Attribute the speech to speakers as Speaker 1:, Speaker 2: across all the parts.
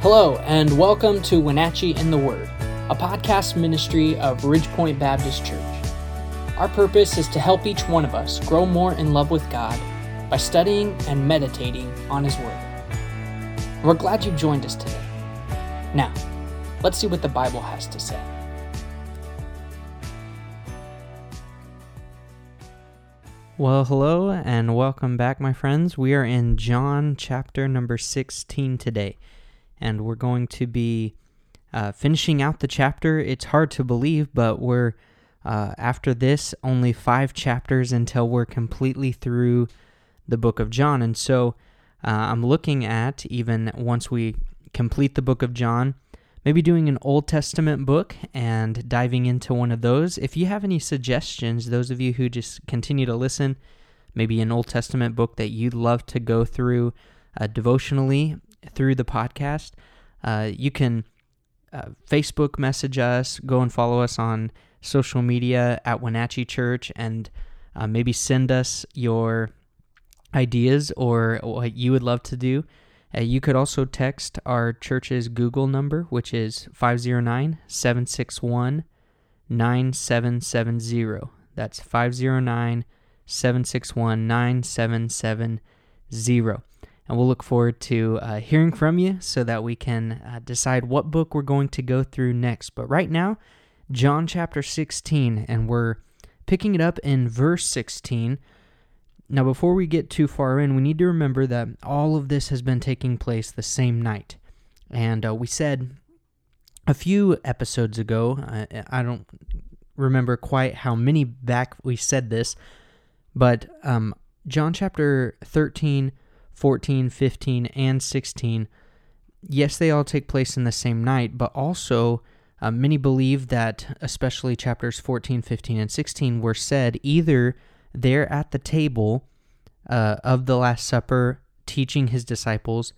Speaker 1: Hello, and welcome to Wenatchee in the Word, a podcast ministry of Ridgepoint Baptist Church. Our purpose is to help each one of us grow more in love with God by studying and meditating on His Word. We're glad you joined us today. Now, let's see what the Bible has to say.
Speaker 2: Well, hello and welcome back, my friends. We are in John chapter number 16 today, and we're going to be uh, finishing out the chapter. It's hard to believe, but we're uh, after this only five chapters until we're completely through the book of John. And so uh, I'm looking at, even once we complete the book of John, maybe doing an Old Testament book and diving into one of those. If you have any suggestions, those of you who just continue to listen, maybe an Old Testament book that you'd love to go through uh, devotionally through the podcast, uh, you can uh, Facebook message us, go and follow us on social media at Wenatchee Church, and uh, maybe send us your ideas or what you would love to do. Uh, you could also text our church's Google number, which is 509 761 9770. That's 509 761 9770. And we'll look forward to uh, hearing from you so that we can uh, decide what book we're going to go through next. But right now, John chapter 16, and we're picking it up in verse 16 now, before we get too far in, we need to remember that all of this has been taking place the same night. And uh, we said a few episodes ago, I, I, don't remember quite how many back we said this, but um, John chapter 13, 14, 15, and 16, yes, they all take place in the same night, but also uh, many believe that, especially chapters 14, 15, and 16, were said either there at the table uh, of the Last Supper, teaching his disciples,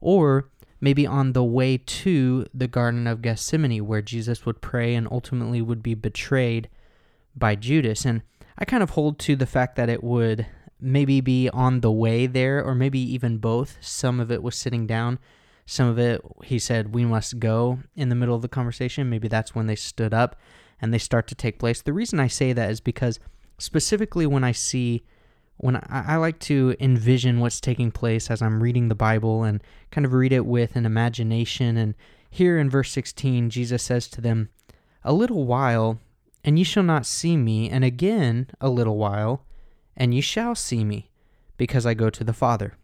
Speaker 2: or maybe on the way to the Garden of Gethsemane, where Jesus would pray and ultimately would be betrayed by Judas. And I kind of hold to the fact that it would maybe be on the way there, or maybe even both. Some of it was sitting down. Some of it, he said, we must go in the middle of the conversation. Maybe that's when they stood up and they start to take place. The reason I say that is because specifically when I see when I, I, like to envision what's taking place as I'm reading the Bible and kind of read it with an imagination. And here in verse 16, Jesus says to them, A little while, and ye shall not see me, and again a little while, and ye shall see me, because I go to the Father.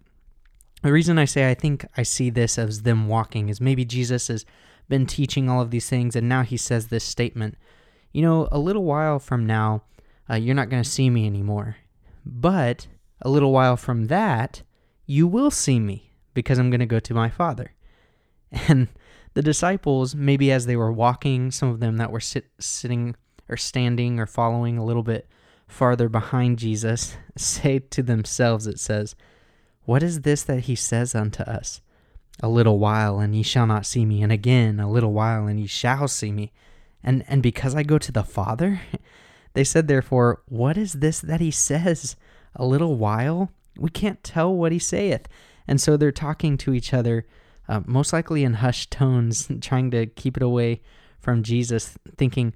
Speaker 2: The reason I say I think I see this as them walking is maybe Jesus has been teaching all of these things, and now he says this statement. You know, a little while from now, uh, you're not going to see me anymore. But a little while from that, you will see me because I'm going to go to my Father. And the disciples, maybe as they were walking, some of them that were sit, sitting or standing or following a little bit farther behind Jesus, say to themselves, it says, What is this that he says unto us? A little while, and ye shall not see me, and again a little while, and ye shall see me. And, and because I go to the Father, They said, therefore, What is this that he says? A little while? We can't tell what he saith. And so they're talking to each other, uh, most likely in hushed tones, trying to keep it away from Jesus, thinking,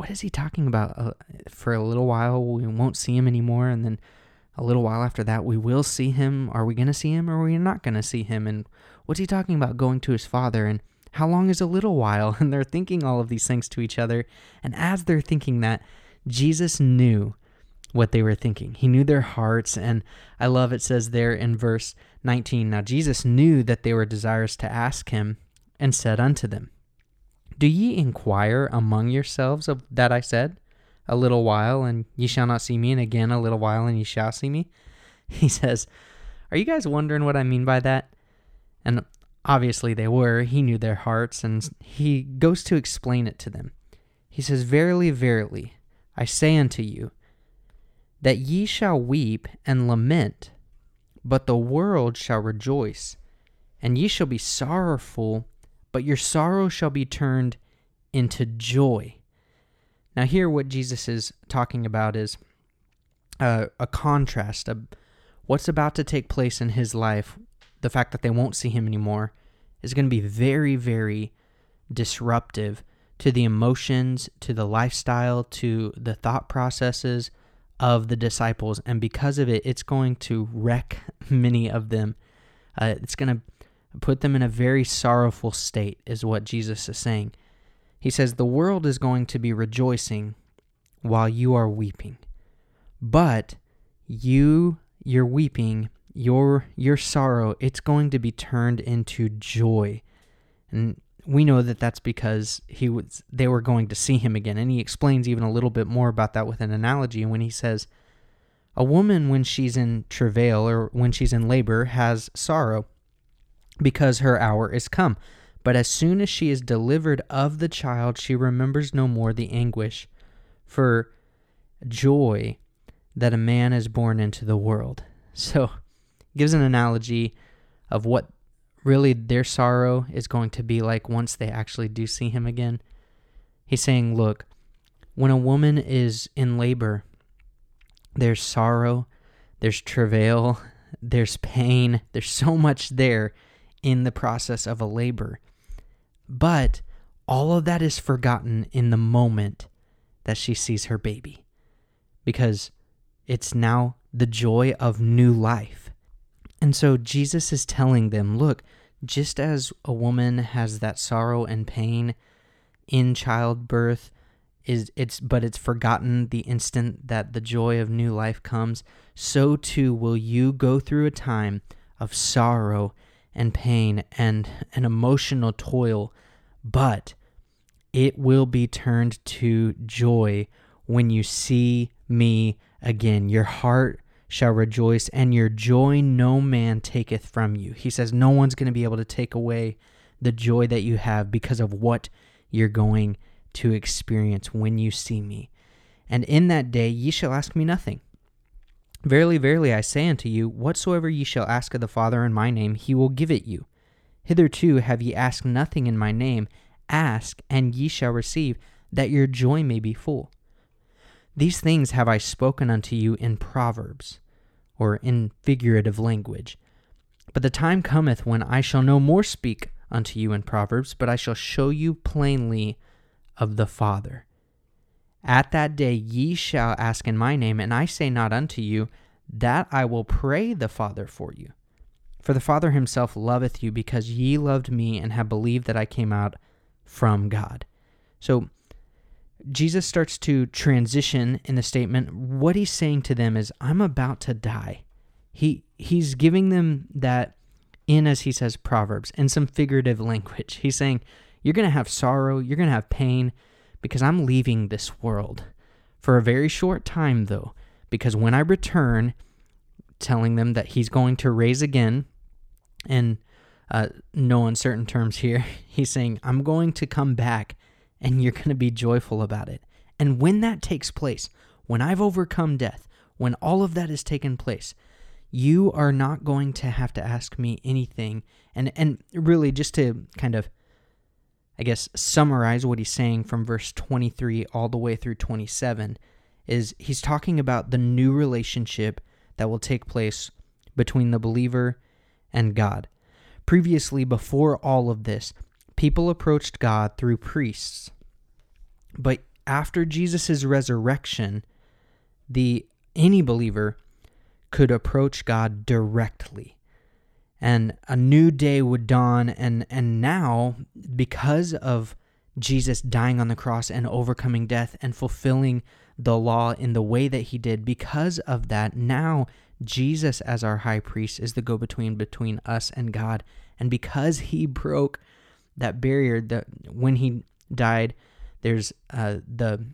Speaker 2: What is he talking about? Uh, for a little while, we won't see him anymore. And then a little while after that, we will see him. Are we going to see him or are we not going to see him? And what's he talking about going to his father? And how long is a little while? And they're thinking all of these things to each other. And as they're thinking that, Jesus knew what they were thinking. He knew their hearts. And I love it says there in verse 19 Now Jesus knew that they were desirous to ask him, and said unto them, Do ye inquire among yourselves of that I said? A little while, and ye shall not see me, and again a little while, and ye shall see me. He says, Are you guys wondering what I mean by that? And obviously they were. He knew their hearts, and he goes to explain it to them. He says, Verily, verily, I say unto you, that ye shall weep and lament, but the world shall rejoice, and ye shall be sorrowful, but your sorrow shall be turned into joy. Now, here, what Jesus is talking about is uh, a contrast of what's about to take place in his life, the fact that they won't see him anymore, is going to be very, very disruptive to the emotions, to the lifestyle, to the thought processes of the disciples. And because of it, it's going to wreck many of them. Uh, it's going to put them in a very sorrowful state, is what Jesus is saying. He says, The world is going to be rejoicing while you are weeping. But you, your weeping, your your sorrow, it's going to be turned into joy. And we know that that's because he was they were going to see him again and he explains even a little bit more about that with an analogy when he says a woman when she's in travail or when she's in labor has sorrow because her hour is come but as soon as she is delivered of the child she remembers no more the anguish for joy that a man is born into the world so gives an analogy of what really their sorrow is going to be like once they actually do see him again. He's saying, look, when a woman is in labor, there's sorrow, there's travail, there's pain, there's so much there in the process of a labor. But all of that is forgotten in the moment that she sees her baby because it's now the joy of new life. And so Jesus is telling them, look, just as a woman has that sorrow and pain in childbirth is it's but it's forgotten the instant that the joy of new life comes, so too will you go through a time of sorrow and pain and an emotional toil, but it will be turned to joy when you see me again. Your heart shall rejoice, and your joy no man taketh from you. He says, No one's going to be able to take away the joy that you have because of what you're going to experience when you see me. And in that day ye shall ask me nothing. Verily, verily, I say unto you, whatsoever ye shall ask of the Father in my name, he will give it you. Hitherto have ye asked nothing in my name. Ask, and ye shall receive, that your joy may be full. These things have I spoken unto you in Proverbs, or in figurative language. But the time cometh when I shall no more speak unto you in Proverbs, but I shall show you plainly of the Father. At that day ye shall ask in my name, and I say not unto you that I will pray the Father for you. For the Father himself loveth you, because ye loved me and have believed that I came out from God. So Jesus starts to transition in the statement. What he's saying to them is, I'm about to die. He he's giving them that in as he says proverbs in some figurative language. He's saying, You're gonna have sorrow, you're gonna have pain, because I'm leaving this world. For a very short time though, because when I return, telling them that he's going to raise again, and uh, no uncertain terms here, he's saying, I'm going to come back and you're going to be joyful about it. And when that takes place, when I've overcome death, when all of that has taken place, you are not going to have to ask me anything. And and really just to kind of I guess summarize what he's saying from verse 23 all the way through 27 is he's talking about the new relationship that will take place between the believer and God. Previously before all of this, people approached God through priests. But after Jesus' resurrection, the any believer could approach God directly. And a new day would dawn and and now because of Jesus dying on the cross and overcoming death and fulfilling the law in the way that he did because of that now Jesus as our high priest is the go between between us and God and because he broke that barrier that when he died, there's uh, the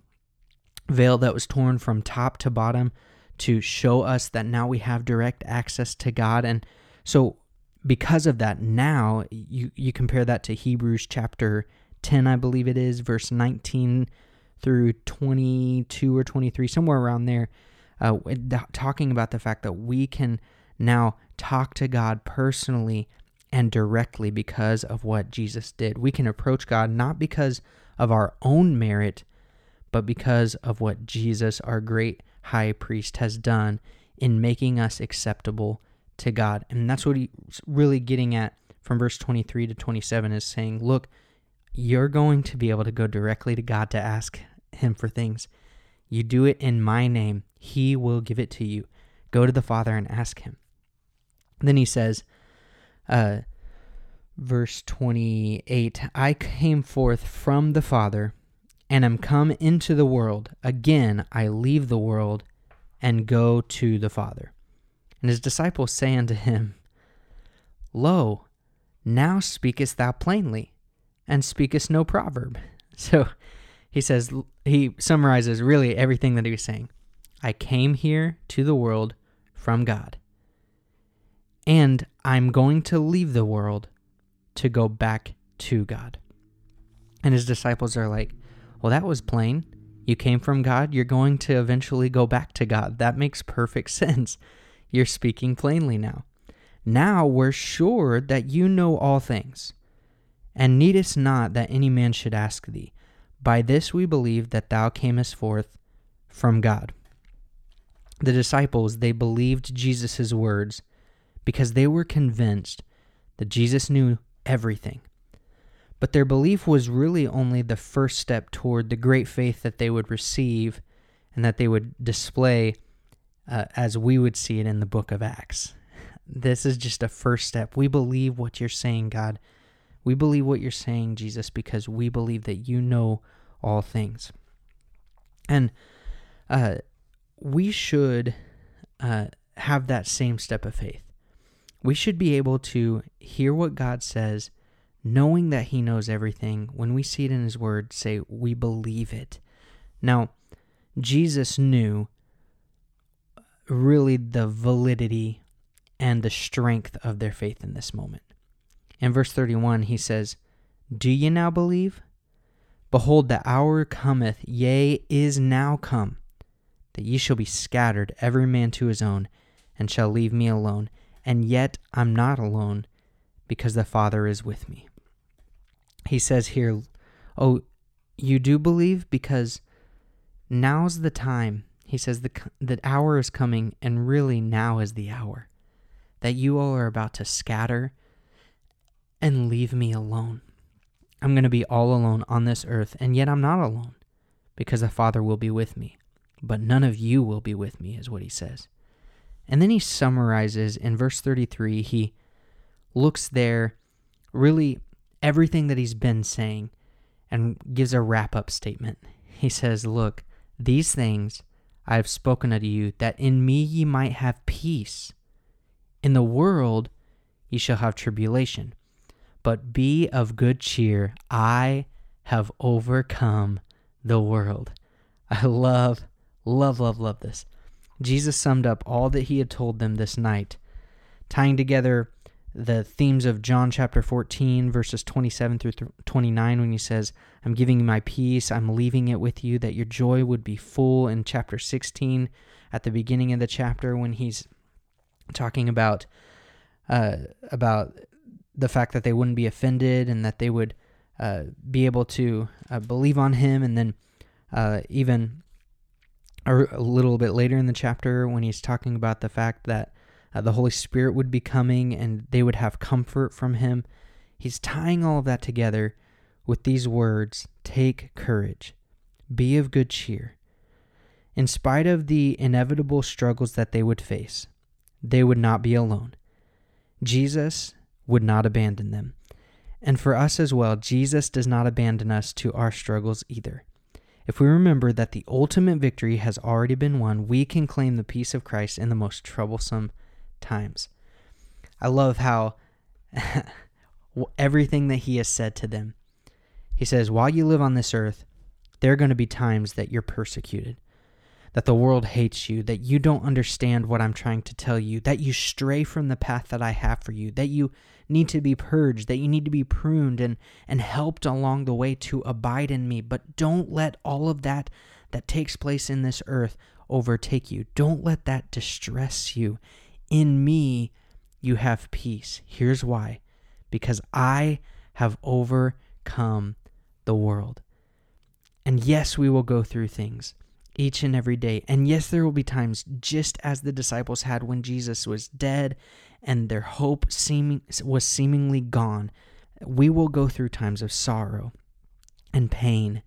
Speaker 2: veil that was torn from top to bottom to show us that now we have direct access to God. And so, because of that, now you, you compare that to Hebrews chapter 10, I believe it is, verse 19 through 22 or 23, somewhere around there, uh, talking about the fact that we can now talk to God personally and directly because of what Jesus did. We can approach God not because of our own merit, but because of what Jesus, our great high priest, has done in making us acceptable to God. And that's what he's really getting at from verse 23 to 27 is saying, Look, you're going to be able to go directly to God to ask Him for things. You do it in my name, He will give it to you. Go to the Father and ask Him. Then He says, uh, verse 28 I came forth from the Father and am come into the world. Again, I leave the world and go to the Father. And his disciples say unto him, Lo, now speakest thou plainly, and speakest no proverb. So he says, he summarizes really everything that he was saying. I came here to the world from God, and I'm going to leave the world to go back to God. And his disciples are like, Well, that was plain. You came from God, you're going to eventually go back to God. That makes perfect sense. You're speaking plainly now. Now we're sure that you know all things, and needest not that any man should ask thee. By this we believe that thou camest forth from God. The disciples, they believed Jesus' words because they were convinced that Jesus knew everything. But their belief was really only the first step toward the great faith that they would receive and that they would display uh, as we would see it in the book of Acts. This is just a first step. We believe what you're saying, God. We believe what you're saying, Jesus, because we believe that you know all things. And uh, we should uh, have that same step of faith. We should be able to hear what God says, knowing that He knows everything. When we see it in His Word, say, We believe it. Now, Jesus knew really the validity and the strength of their faith in this moment. In verse 31, he says, Do ye now believe? Behold, the hour cometh, yea, is now come, that ye shall be scattered, every man to his own, and shall leave me alone. And yet I'm not alone, because the Father is with me. He says here, Oh, you do believe? Because now's the time. He says, the, the hour is coming, and really now is the hour that you all are about to scatter and leave me alone. I'm going to be all alone on this earth, and yet I'm not alone because the Father will be with me. But none of you will be with me, is what he says. And then he summarizes in verse 33, he looks there, really everything that he's been saying, and gives a wrap up statement. He says, Look, these things I have spoken unto you, that in me ye might have peace. In the world ye shall have tribulation, but be of good cheer. I have overcome the world. I love, love, love, love this. Jesus summed up all that he had told them this night, tying together the themes of John chapter 14, verses 27 through 29, when he says, I'm giving you my peace, I'm leaving it with you, that your joy would be full. In chapter 16, at the beginning of the chapter, when he's talking about uh, about the fact that they wouldn't be offended and that they would uh, be able to uh, believe on him, and then uh, even a, a, little bit later in the chapter when he's talking about the fact that uh, the Holy Spirit would be coming and they would have comfort from him. He's tying all of that together with these words Take courage, be of good cheer. In spite of the inevitable struggles that they would face, they would not be alone. Jesus would not abandon them. And for us as well, Jesus does not abandon us to our struggles either. If we remember that the ultimate victory has already been won, we can claim the peace of Christ in the most troublesome times. I love how everything that he has said to them. He says, While you live on this earth, there are going to be times that you're persecuted that the world hates you, that you don't understand what I'm trying to tell you, that you stray from the path that I have for you, that you need to be purged, that you need to be pruned and, and helped along the way to abide in me. But don't let all of that that takes place in this earth overtake you. Don't let that distress you. In me, you have peace. Here's why because I have overcome the world. And yes, we will go through things. each and every day. And yes, there will be times just as the disciples had when Jesus was dead and their hope seeming was seemingly gone. We will go through times of sorrow and pain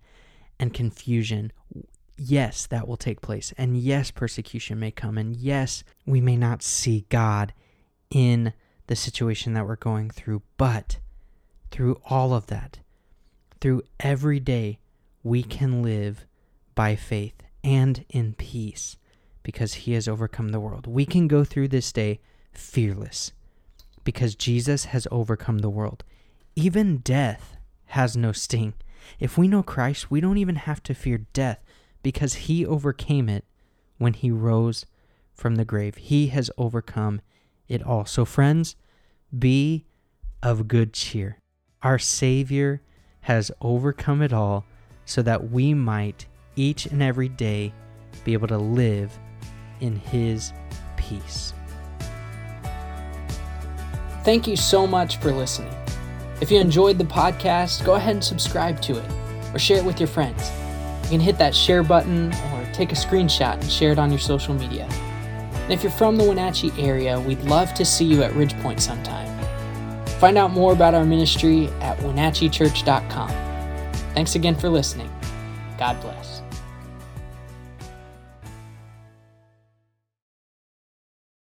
Speaker 2: and confusion. Yes, that will take place. And yes, persecution may come. And yes, we may not see God in the situation that we're going through. But through all of that, through every day, we can live by faith and in peace because he has overcome the world. We can go through this day fearless because Jesus has overcome the world. Even death has no sting. If we know Christ, we don't even have to fear death because he overcame it when he rose from the grave. He has overcome it all. So, friends, be of good cheer. Our Savior has overcome it all so that we might each and every day be able to live in His peace.
Speaker 1: Thank you so much for listening. If you enjoyed the podcast, go ahead and subscribe to it or share it with your friends. You can hit that share button or take a screenshot and share it on your social media. And if you're from the Wenatchee area, we'd love to see you at Ridgepoint sometime. Find out more about our ministry at wenatcheechurch.com. Thanks again for listening. God bless.